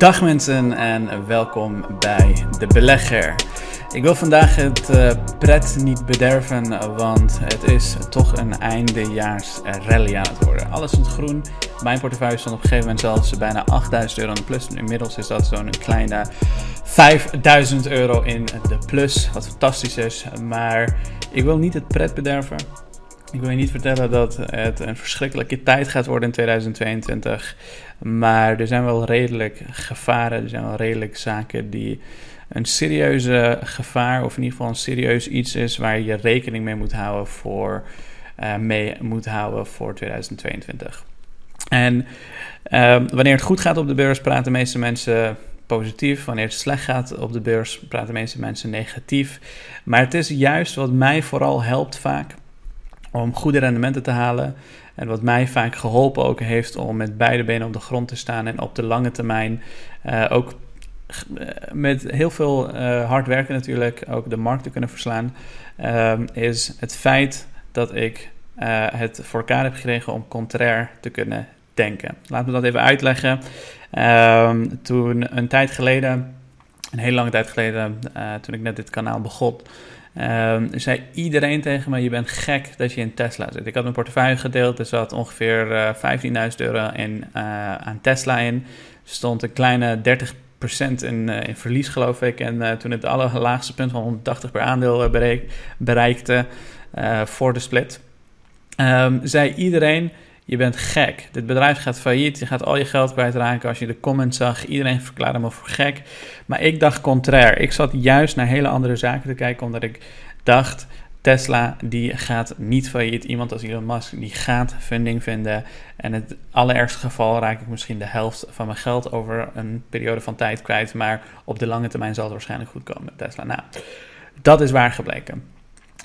Dag mensen en welkom bij De Belegger. Ik wil vandaag het uh, pret niet bederven, want het is toch een eindejaars rally aan het worden. Alles in het groen. Mijn portefeuille stond op een gegeven moment zelfs bijna 8000 euro in de plus. Inmiddels is dat zo'n kleine 5000 euro in de plus, wat fantastisch is. Maar ik wil niet het pret bederven. Ik wil je niet vertellen dat het een verschrikkelijke tijd gaat worden in 2022. Maar er zijn wel redelijk gevaren, er zijn wel redelijk zaken die een serieuze gevaar, of in ieder geval een serieus iets is waar je rekening mee moet houden voor, uh, mee moet houden voor 2022. En uh, wanneer het goed gaat op de beurs, praten de meeste mensen positief. Wanneer het slecht gaat op de beurs, praten de meeste mensen negatief. Maar het is juist wat mij vooral helpt vaak om goede rendementen te halen. En wat mij vaak geholpen ook heeft om met beide benen op de grond te staan en op de lange termijn uh, ook eh, met heel veel uh, hard werken natuurlijk ook de markt te kunnen verslaan, is het feit dat ik het voor elkaar heb gekregen om contrair te kunnen denken. Laat me dat even uitleggen. Ehm, toen een tijd geleden, een hele lange tijd geleden, toen ik net dit kanaal begon, Um, zei iedereen tegen me: Je bent gek dat je in Tesla zit. Ik had mijn portefeuille gedeeld, er zat ongeveer uh, eh, 15.000 euro in, uh, aan Tesla in. Stond een kleine 30% in, uh, in verlies, geloof ik. En toen het allerlaagste punt van 180 per aandeel bereik, bereikte voor de split, um, zei iedereen je bent gek. Dit bedrijf gaat failliet. Je gaat al je geld kwijtraken. Als je de comments zag, iedereen verklaarde me voor gek. Maar ik dacht contrair. Ik zat juist naar hele andere zaken te kijken, omdat ik dacht... Tesla die gaat niet failliet. Iemand als Elon Musk die gaat funding vinden. En in het allerergste geval raak ik misschien de helft van mijn geld over een periode van tijd kwijt. Maar op de lange termijn zal het waarschijnlijk goed komen met Tesla. Nou, dat is waar gebleken.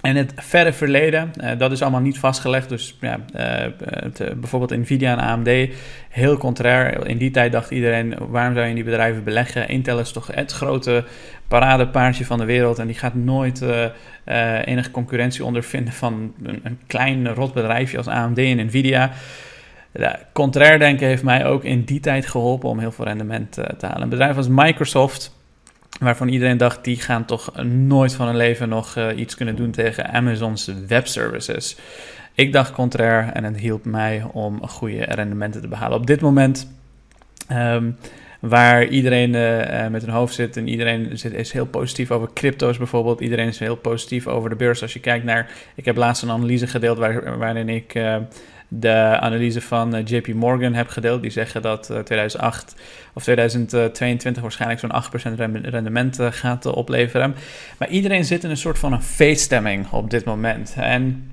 En het verre verleden, uh, dat is allemaal niet vastgelegd. Dus ja, uh, het, bijvoorbeeld Nvidia en AMD, heel contrair. In die tijd dacht iedereen, waarom zou je in die bedrijven beleggen? Intel is toch het grote paradepaardje van de wereld. En die gaat nooit enige concurrentie ondervinden van een, een klein rotbedrijfje als AMD en Nvidia. Contrair denken heeft mij ook in die tijd geholpen om heel veel rendement te halen. Een bedrijf als Microsoft waarvan iedereen dacht, die gaan toch nooit van hun leven nog uh, iets kunnen doen tegen Amazon's webservices. Ik dacht contrair en het hielp mij om goede rendementen te behalen. Op dit moment, um, waar iedereen uh, met hun hoofd zit en iedereen zit, is heel positief over crypto's bijvoorbeeld. Iedereen is heel positief over de beurs. Als je kijkt naar, ik heb laatst een analyse gedeeld waar, waarin ik... de analyse van eh, JP Morgan heb gedeeld. Die zeggen dat 2008 eh, of 2022 waarschijnlijk zo'n 8% rendement eh, gaat opleveren. Maar iedereen zit in een soort van een feeststemming op dit moment. En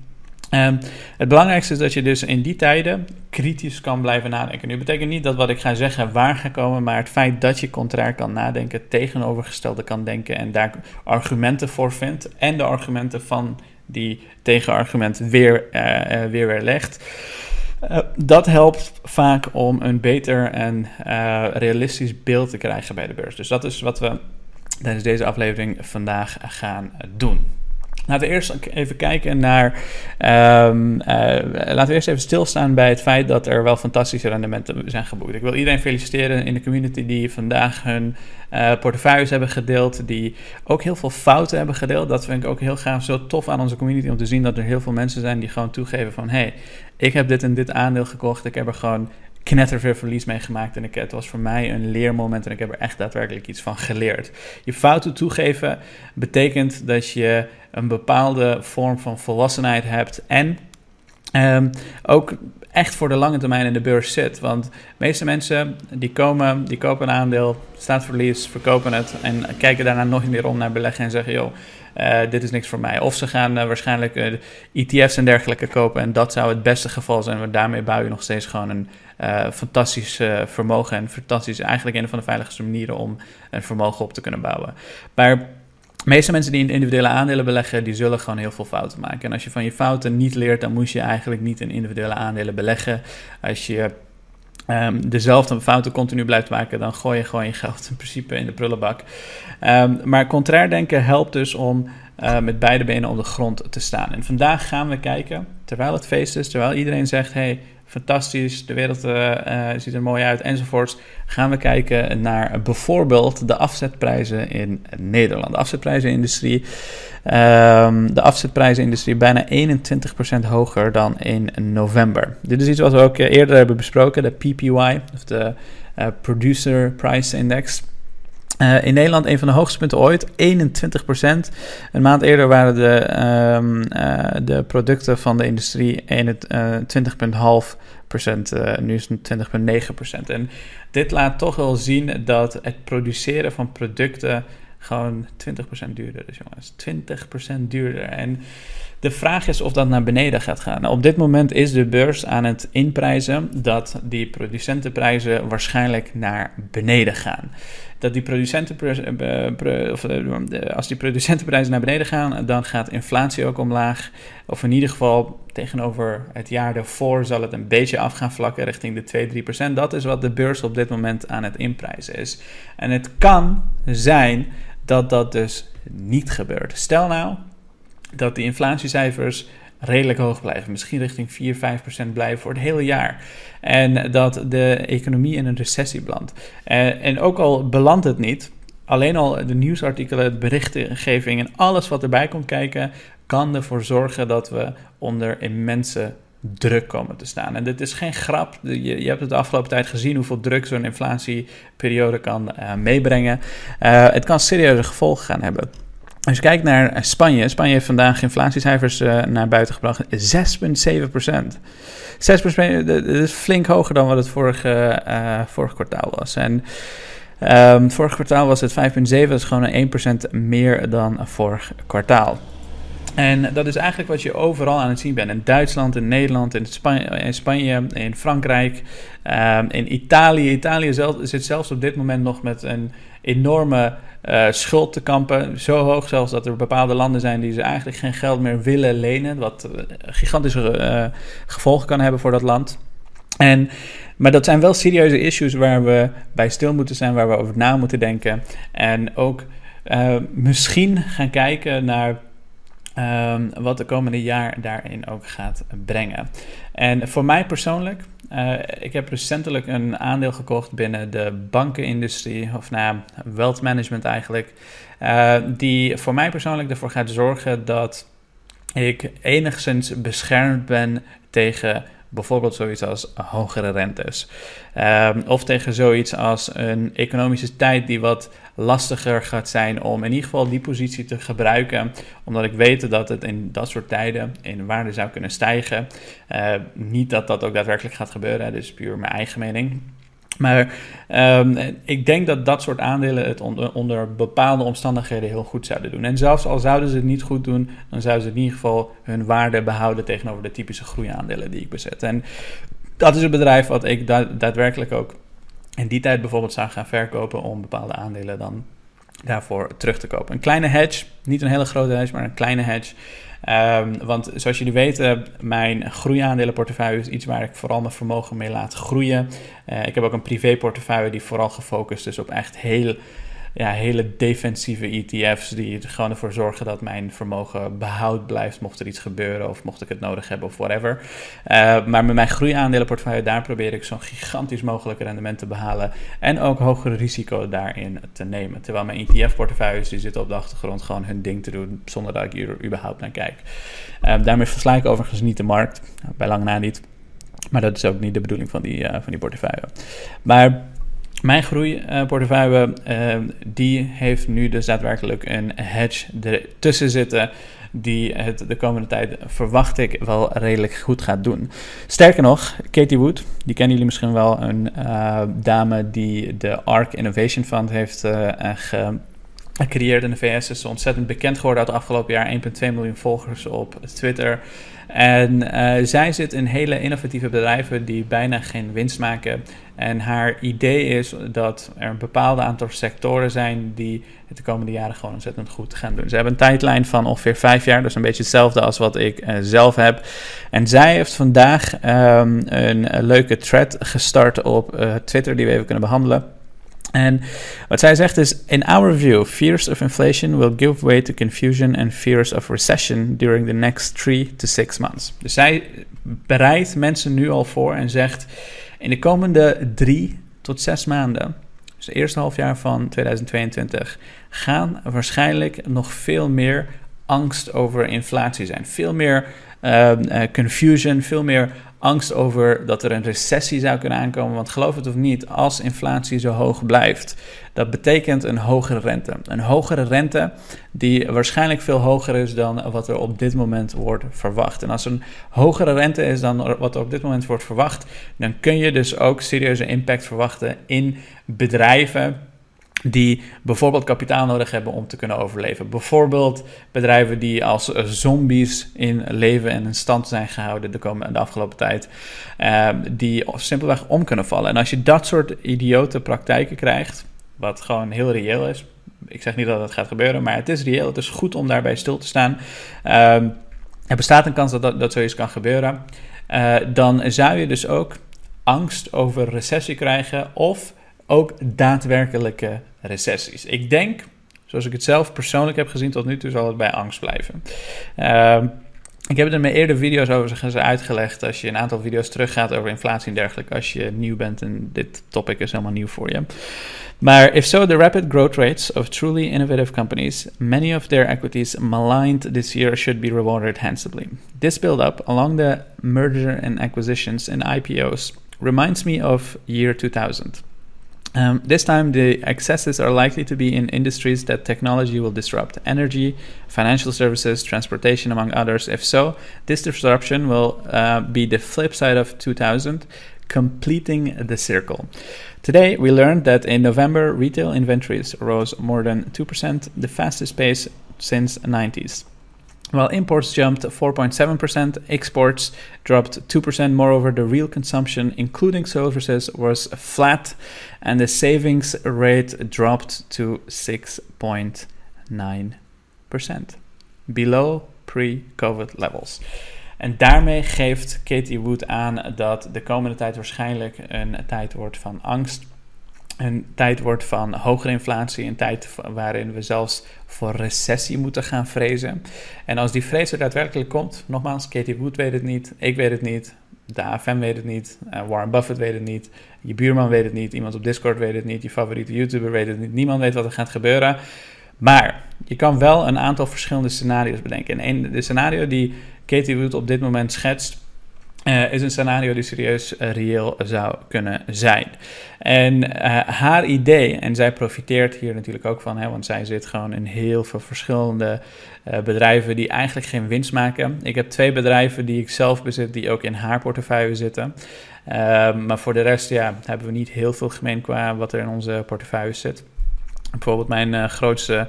Um, het belangrijkste is dat je dus in die tijden kritisch kan blijven nadenken. Nu betekent niet dat wat ik ga zeggen waar gaat komen, maar het feit dat je contrair kan nadenken, tegenovergestelde kan denken en daar argumenten voor vindt en de argumenten van die tegenargument weer, uh, weer weerlegt. Uh, dat helpt vaak om een beter en realistisch beeld te krijgen bij de beurs. Dus dat is wat we tijdens deze aflevering vandaag gaan doen. Laten we eerst even kijken naar. Um, uh, laten we eerst even stilstaan bij het feit dat er wel fantastische rendementen zijn geboekt. Ik wil iedereen feliciteren in de community die vandaag hun uh, portefeuilles hebben gedeeld. Die ook heel veel fouten hebben gedeeld. Dat vind ik ook heel gaaf. Zo tof aan onze community om te zien dat er heel veel mensen zijn die gewoon toegeven van: hey, ik heb dit en dit aandeel gekocht. Ik heb er gewoon knetterveel verlies meegemaakt. En ik, het was voor mij een leermoment en ik heb er echt daadwerkelijk iets van geleerd. Je fouten toegeven betekent dat je een bepaalde vorm van volwassenheid hebt en um, ook echt voor de lange termijn in de beurs zit. Want de meeste mensen die komen, die kopen een aandeel, staat verlies, verkopen het en kijken daarna nog meer om naar beleggen en zeggen: joh, uh, dit is niks voor mij. Of ze gaan uh, waarschijnlijk uh, eh, ETF's en dergelijke kopen en dat zou het beste geval zijn. Want daarmee bouw je nog steeds gewoon een fantastisch vermogen en fantastisch, eigenlijk een van de veiligste manieren om een vermogen op te kunnen bouwen. Maar de meeste mensen die in individuele aandelen beleggen, die zullen gewoon heel veel fouten maken. En als je van je fouten niet leert, dan moet je eigenlijk niet in individuele aandelen beleggen. Als je um, dezelfde fouten continu blijft maken, dan gooi je gewoon je geld in principe in de prullenbak. Um, maar contrair denken helpt dus om uh, met beide benen op de grond te staan. En vandaag gaan we kijken, terwijl het feest is, terwijl iedereen zegt: hey, fantastisch, de wereld ziet er mooi uit enzovoorts, gaan we kijken naar bijvoorbeeld de afzetprijzen in Nederland. De afzetprijzenindustrie, um, de afzetprijzenindustrie bijna 21% hoger dan in november. Dit is iets wat we ook eerder hebben besproken, de PPY, of de Producer Price Index. Uh, in Nederland een van de hoogste punten ooit, 21% Een maand eerder waren de, um, uh, de producten van de industrie 20,5% uh, nu is het 20,9% En dit laat toch wel zien dat het produceren van producten gewoon 20% duurder is, jongens. 20% duurder. En de vraag is of dat naar beneden gaat gaan. Nou, op dit moment is de beurs aan het inprijzen dat die producentenprijzen waarschijnlijk naar beneden gaan dat die producentenprijzen, eh, of eh, als die producentenprijzen naar beneden gaan, dan gaat inflatie ook omlaag. Of in ieder geval tegenover het jaar daarvoor zal het een beetje af gaan vlakken richting de 2-3%. Dat is wat de beurs op dit moment aan het inprijzen is. En het kan zijn dat dat dus niet gebeurt. Stel nou dat die inflatiecijfers redelijk hoog blijven. Misschien richting 4, 5% blijven voor het hele jaar. En dat de economie in een recessie belandt. En, en ook al belandt het niet, alleen al de nieuwsartikelen, de berichtgeving en alles wat erbij komt kijken, kan ervoor zorgen dat we onder immense druk komen te staan. En dit is geen grap. Je, je hebt het de afgelopen tijd gezien hoeveel druk zo'n inflatieperiode kan uh, meebrengen. Uh, het kan serieuze gevolgen gaan hebben. Als je kijkt naar Spanje, Spanje heeft vandaag inflatiecijfers uh, naar buiten gebracht, 6,7 procent. 6 dat is flink hoger dan wat het vorige, uh, vorig kwartaal was. En um, vorige kwartaal was het 5,7, dat is gewoon een 1% meer dan vorig kwartaal. En dat is eigenlijk wat je overal aan het zien bent. In Duitsland, in Nederland, in Spanje, in, Spanje, Frankrijk, um, in Italië. Italië zelf, zit zelfs op dit moment nog met een enorme uh, schuld te kampen. Zo hoog zelfs dat er bepaalde landen zijn die ze eigenlijk geen geld meer willen lenen. Wat uh, gigantische uh, gevolgen kan hebben voor dat land. En, maar dat zijn wel serieuze issues waar we bij stil moeten zijn, waar we over na moeten denken. En ook misschien gaan kijken naar um, wat de komende jaar daarin ook gaat brengen. En voor mij persoonlijk, uh, ik heb recentelijk een aandeel gekocht binnen de bankenindustrie, of nou, wealth management eigenlijk, uh, die voor mij persoonlijk ervoor gaat zorgen dat ik enigszins beschermd ben tegen bijvoorbeeld zoiets als hogere rentes. Um, of tegen zoiets als een economische tijd die wat lastiger gaat zijn om in ieder geval die positie te gebruiken. Omdat ik weet dat het in dat soort tijden in waarde zou kunnen stijgen. Uh, niet dat dat ook daadwerkelijk gaat gebeuren, is puur mijn eigen mening. Maar um, ik denk dat dat soort aandelen het onder, onder, bepaalde omstandigheden heel goed zouden doen. En zelfs al zouden ze het niet goed doen, dan zouden ze in ieder geval hun waarde behouden tegenover de typische groeiaandelen die ik bezet. En dat is een bedrijf wat ik daadwerkelijk ook in die tijd bijvoorbeeld zou gaan verkopen om bepaalde aandelen dan daarvoor terug te kopen. Een kleine hedge, niet een hele grote hedge, maar een kleine hedge. Um, want zoals jullie weten, mijn groeiaandelenportefeuille is iets waar ik vooral mijn vermogen mee laat groeien. Uh, ik heb ook een privéportefeuille die vooral gefocust is op echt heel ja, hele defensieve ETF's die er gewoon ervoor zorgen dat mijn vermogen behoud blijft mocht er iets gebeuren of mocht ik het nodig hebben of whatever. Uh, maar met mijn groeiaandelenportefeuille, daar probeer ik zo'n gigantisch mogelijk rendement te behalen en ook hogere risico daarin te nemen. Terwijl mijn ETF-portefeuilles, die zitten op de achtergrond gewoon hun ding te doen zonder dat ik hier überhaupt naar kijk. Uh, daarmee versla ik overigens niet de markt, bij lang na niet. Maar dat is ook niet de bedoeling van die, uh, van die portefeuille. Maar mijn groeiportefeuille, uh, die heeft nu dus daadwerkelijk een hedge ertussen zitten die het de komende tijd, verwacht ik, wel redelijk goed gaat doen. Sterker nog, Katie Wood, die kennen jullie misschien wel, een uh, dame die de ARC Innovation Fund heeft gecreëerd in de VS. Is ontzettend bekend geworden uit het afgelopen jaar, 1,2 miljoen volgers op Twitter. En uh, zij zit in hele innovatieve bedrijven die bijna geen winst maken. En haar idee is dat er een bepaald aantal sectoren zijn die het de komende jaren gewoon ontzettend goed gaan doen. Ze hebben een tijdlijn van ongeveer vijf jaar, dus een beetje hetzelfde als wat ik uh, zelf heb. En zij heeft vandaag um, een leuke thread gestart op uh, Twitter die we even kunnen behandelen. En wat zij zegt is: In our view, fears of inflation will give way to confusion and fears of recession during the next three to six months. Dus zij bereidt mensen nu al voor en zegt: In de komende drie tot zes maanden, dus het eerste halfjaar van 2022, gaan waarschijnlijk nog veel meer angst over inflatie zijn. Veel meer uh, confusion, veel meer angst over dat er een recessie zou kunnen aankomen. Want geloof het of niet, als inflatie zo hoog blijft, dat betekent een hogere rente. Een hogere rente die waarschijnlijk veel hoger is dan wat er op dit moment wordt verwacht. En als een hogere rente is dan wat er op dit moment wordt verwacht, dan kun je dus ook serieuze impact verwachten in bedrijven die bijvoorbeeld kapitaal nodig hebben om te kunnen overleven. Bijvoorbeeld bedrijven die als zombies in leven en in stand zijn gehouden de, komende, de afgelopen tijd, uh, die simpelweg om kunnen vallen. En als je dat soort idiote praktijken krijgt, wat gewoon heel reëel is, ik zeg niet dat het gaat gebeuren, maar het is reëel, het is goed om daarbij stil te staan. Uh, er bestaat een kans dat dat, zoiets kan gebeuren. Uh, dan zou je dus ook angst over recessie krijgen of ook daadwerkelijke recessies. Ik denk, zoals ik het zelf persoonlijk heb gezien tot nu toe, zal het bij angst blijven. Uh, ik heb het in mijn eerdere video's overigens uitgelegd. Als je een aantal video's teruggaat over inflatie en dergelijke. Als je nieuw bent en dit topic is helemaal nieuw voor je. Maar if so, the rapid growth rates of truly innovative companies, many of their equities maligned this year, should be rewarded handsomely. This build-up along the merger and acquisitions and IPOs reminds me of year 2000. Um, this time, the excesses are likely to be in industries that technology will disrupt energy, financial services, transportation, among others. If so, this disruption will uh, be the flip side of 2000, completing the circle. Today, we learned that in November, retail inventories rose more than 2%, the fastest pace since 90s. While imports jumped 4.7%, exports dropped 2%. Moreover, the real consumption, including services, was flat, and the savings rate dropped to 6.9%, below pre-COVID levels. En daarmee geeft Katie Wood aan dat de komende tijd waarschijnlijk een tijd wordt van angst een tijd wordt van hogere inflatie, een tijd waarin we zelfs voor recessie moeten gaan vrezen. En als die vrees er daadwerkelijk komt, nogmaals, Katie Wood weet het niet, ik weet het niet, de AFM weet het niet, uh, Warren Buffett weet het niet, je buurman weet het niet, iemand op Discord weet het niet, je favoriete YouTuber weet het niet, niemand weet wat er gaat gebeuren. Maar je kan wel een aantal verschillende scenario's bedenken. En de scenario die Katie Wood op dit moment schetst, uh, is een scenario die serieus uh, reëel zou kunnen zijn. En uh, haar idee, en zij profiteert hier natuurlijk ook van, hè, want zij zit gewoon in heel veel verschillende bedrijven die eigenlijk geen winst maken. Ik heb twee bedrijven die ik zelf bezit, die ook in haar portefeuille zitten. maar voor de rest ja, hebben we niet heel veel gemeen qua wat er in onze portefeuille zit. Bijvoorbeeld mijn grootste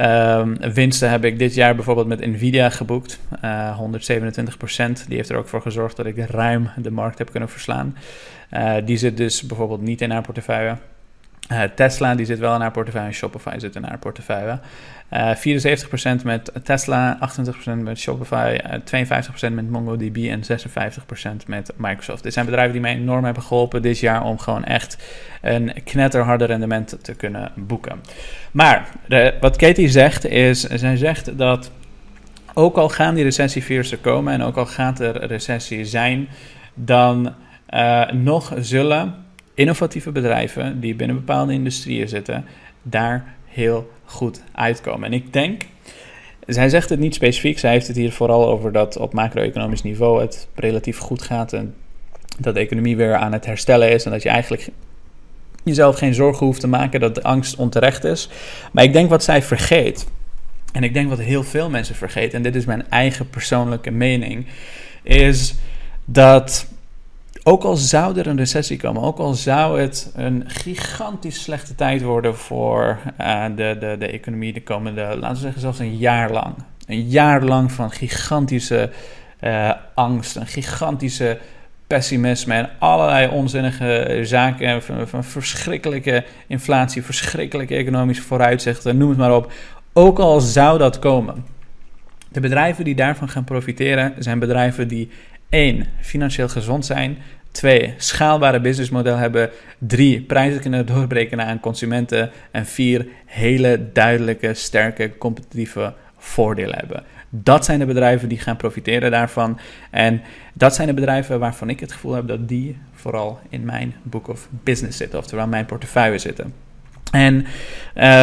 Um, winsten heb ik dit jaar bijvoorbeeld met Nvidia geboekt, uh, 127% Die heeft er ook voor gezorgd dat ik ruim de markt heb kunnen verslaan. Uh, die zit dus bijvoorbeeld niet in haar portefeuille. Uh, Tesla die zit wel in haar portefeuille, Shopify zit in haar portefeuille. Uh, eh, 74% met Tesla, 28% met Shopify, uh, 52% met MongoDB en 56% met Microsoft. Dit zijn bedrijven die mij enorm hebben geholpen dit jaar om gewoon echt een knetterharde rendement te kunnen boeken. Maar de, wat Katie zegt is, zij zegt dat ook al gaan die recessievirus er komen en ook al gaat er recessie zijn, dan nog zullen innovatieve bedrijven die binnen bepaalde industrieën zitten, daar heel goed uitkomen. En ik denk, zij zegt het niet specifiek, zij heeft het hier vooral over dat op macro-economisch niveau het relatief goed gaat en dat de economie weer aan het herstellen is en dat je eigenlijk jezelf geen zorgen hoeft te maken dat de angst onterecht is. Maar ik denk wat zij vergeet, en ik denk wat heel veel mensen vergeten, en dit is mijn eigen persoonlijke mening, is dat ook al zou er een recessie komen, ook al zou het een gigantisch slechte tijd worden voor uh, de, de, de economie de komende, laten we zeggen, zelfs een jaar lang. Een jaar lang van gigantische uh, angst, een gigantische pessimisme en allerlei onzinnige zaken, van, van verschrikkelijke inflatie, verschrikkelijke economische vooruitzichten, noem het maar op. Ook al zou dat komen. De bedrijven die daarvan gaan profiteren zijn bedrijven die één, financieel gezond zijn. Twee, schaalbare businessmodel hebben. Drie, prijzen kunnen doorbreken aan consumenten. En vier, hele duidelijke, sterke, competitieve voordelen hebben. Dat zijn de bedrijven die gaan profiteren daarvan. En dat zijn de bedrijven waarvan ik het gevoel heb dat die vooral in mijn book of business zitten, oftewel mijn portefeuille zitten. En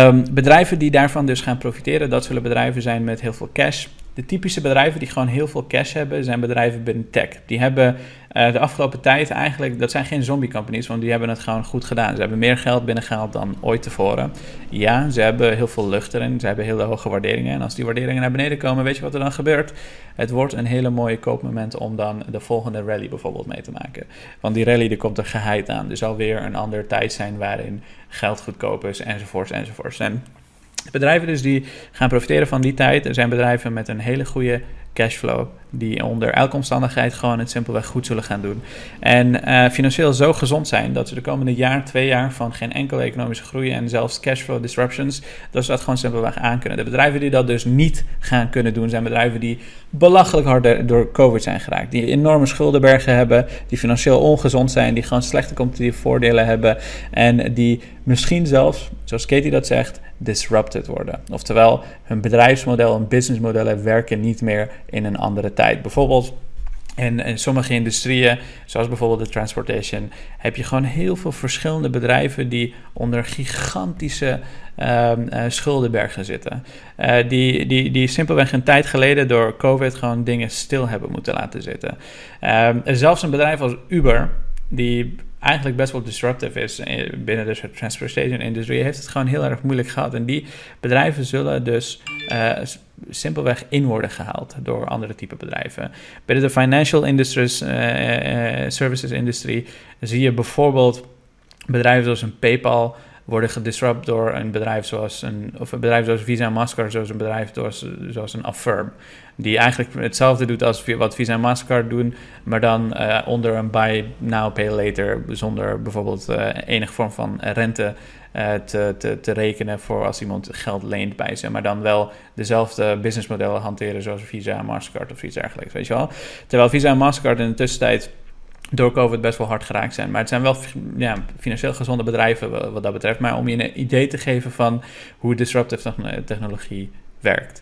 um, bedrijven die daarvan dus gaan profiteren, dat zullen bedrijven zijn met heel veel cash, de typische bedrijven die gewoon heel veel cash hebben, zijn bedrijven binnen tech. Die hebben uh, de afgelopen tijd eigenlijk, dat zijn geen zombie companies, want die hebben het gewoon goed gedaan. Ze hebben meer geld binnengehaald dan ooit tevoren. Ja, ze hebben heel veel lucht erin, ze hebben hele hoge waarderingen. En als die waarderingen naar beneden komen, weet je wat er dan gebeurt? Het wordt een hele mooie koopmoment om dan de volgende rally bijvoorbeeld mee te maken. Want die rally, die komt er geheid aan. Er zal weer een andere tijd zijn waarin geld goedkoop is, enzovoorts, enzovoorts. En Bedrijven dus die gaan profiteren van die tijd, er zijn bedrijven met een hele goede cashflow, die onder elke omstandigheid gewoon het simpelweg goed zullen gaan doen. En uh, financieel zo gezond zijn dat ze de komende jaar, twee jaar van geen enkele economische groei en zelfs cashflow disruptions, dat ze dat gewoon simpelweg aan kunnen. De bedrijven die dat dus niet gaan kunnen doen, zijn bedrijven die belachelijk hard door COVID zijn geraakt. Die enorme schuldenbergen hebben, die financieel ongezond zijn, die gewoon slechte competitieve voordelen hebben en die misschien zelfs, zoals Katie dat zegt, disrupted worden. Oftewel, hun bedrijfsmodel en businessmodellen werken niet meer in een andere tijd. Bijvoorbeeld in, in, sommige industrieën, zoals bijvoorbeeld de transportation, heb je gewoon heel veel verschillende bedrijven die onder gigantische um, uh, schuldenbergen zitten. Uh, die, die, die simpelweg een tijd geleden door COVID gewoon dingen stil hebben moeten laten zitten. Um, zelfs een bedrijf als Uber, die eigenlijk best wel disruptive is eh, binnen de transportation industrie, heeft het gewoon heel erg moeilijk gehad. En die bedrijven zullen dus uh, simpelweg in worden gehaald door andere type bedrijven. Binnen de financial industries, uh, services industrie zie je bijvoorbeeld bedrijven zoals een PayPal worden gedisrupt door een bedrijf zoals een, of een bedrijf zoals Visa en Mastercard, zoals een bedrijf zoals, zoals een Affirm. Die eigenlijk hetzelfde doet als wat Visa en Mastercard doen, maar dan uh, onder een buy now, pay later, zonder bijvoorbeeld uh, enige vorm van rente uh, te, te, te rekenen voor als iemand geld leent bij ze. Maar dan wel dezelfde businessmodellen hanteren zoals Visa en Mastercard of iets dergelijks, weet je wel. Terwijl Visa en Mastercard in de tussentijd door COVID best wel hard geraakt zijn. Maar het zijn wel ja, financieel gezonde bedrijven wat dat betreft. Maar om je een idee te geven van hoe disruptive technologie werkt.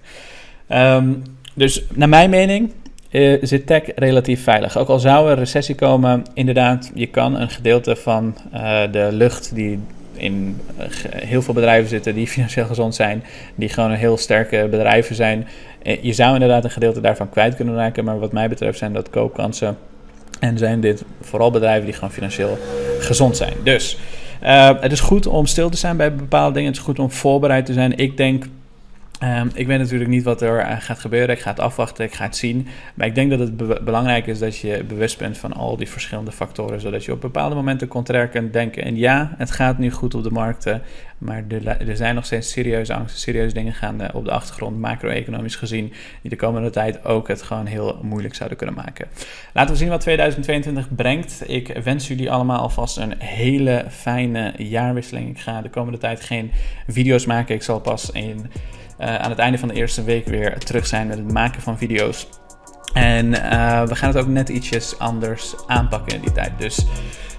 Um, dus naar mijn mening uh, zit tech relatief veilig. Ook al zou er een recessie komen, inderdaad, je kan een gedeelte van uh, de lucht die in uh, heel veel bedrijven zitten die financieel gezond zijn, die gewoon heel sterke bedrijven zijn. je zou inderdaad een gedeelte daarvan kwijt kunnen raken, maar wat mij betreft zijn dat koopkansen en zijn dit vooral bedrijven die gewoon financieel gezond zijn. Dus uh, het is goed om stil te zijn bij bepaalde dingen. Het is goed om voorbereid te zijn. Ik denk Um, ik weet natuurlijk niet wat er uh, gaat gebeuren. Ik ga het afwachten, ik ga het zien. Maar ik denk dat het be belangrijk is dat je bewust bent van al die verschillende factoren. Zodat je op bepaalde momenten contrair kunt denken. En ja, het gaat nu goed op de markten. Maar er, er zijn nog steeds serieuze angsten, serieuze dingen gaande op de achtergrond, macro-economisch gezien. Die de komende tijd ook het gewoon heel moeilijk zouden kunnen maken. Laten we zien wat 2022 brengt. Ik wens jullie allemaal alvast een hele fijne jaarwisseling. Ik ga de komende tijd geen video's maken. Ik zal pas in aan het einde van de eerste week weer terug zijn met het maken van video's. En uh, we gaan het ook net ietsjes anders aanpakken in die tijd. Dus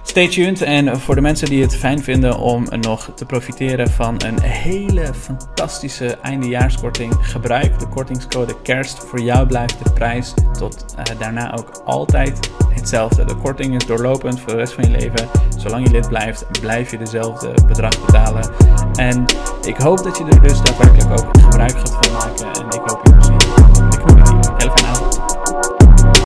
stay tuned. En voor de mensen die het fijn vinden om nog te profiteren van een hele fantastische eindejaarskorting, gebruik de kortingscode KERST. Voor jou blijft de prijs tot uh, daarna ook altijd hetzelfde. De korting is doorlopend voor de rest van je leven. Zolang je lid blijft, blijf je dezelfde bedrag betalen. En ik hoop dat je er dus daadwerkelijk ook gebruik gaat van maken. En ik hoop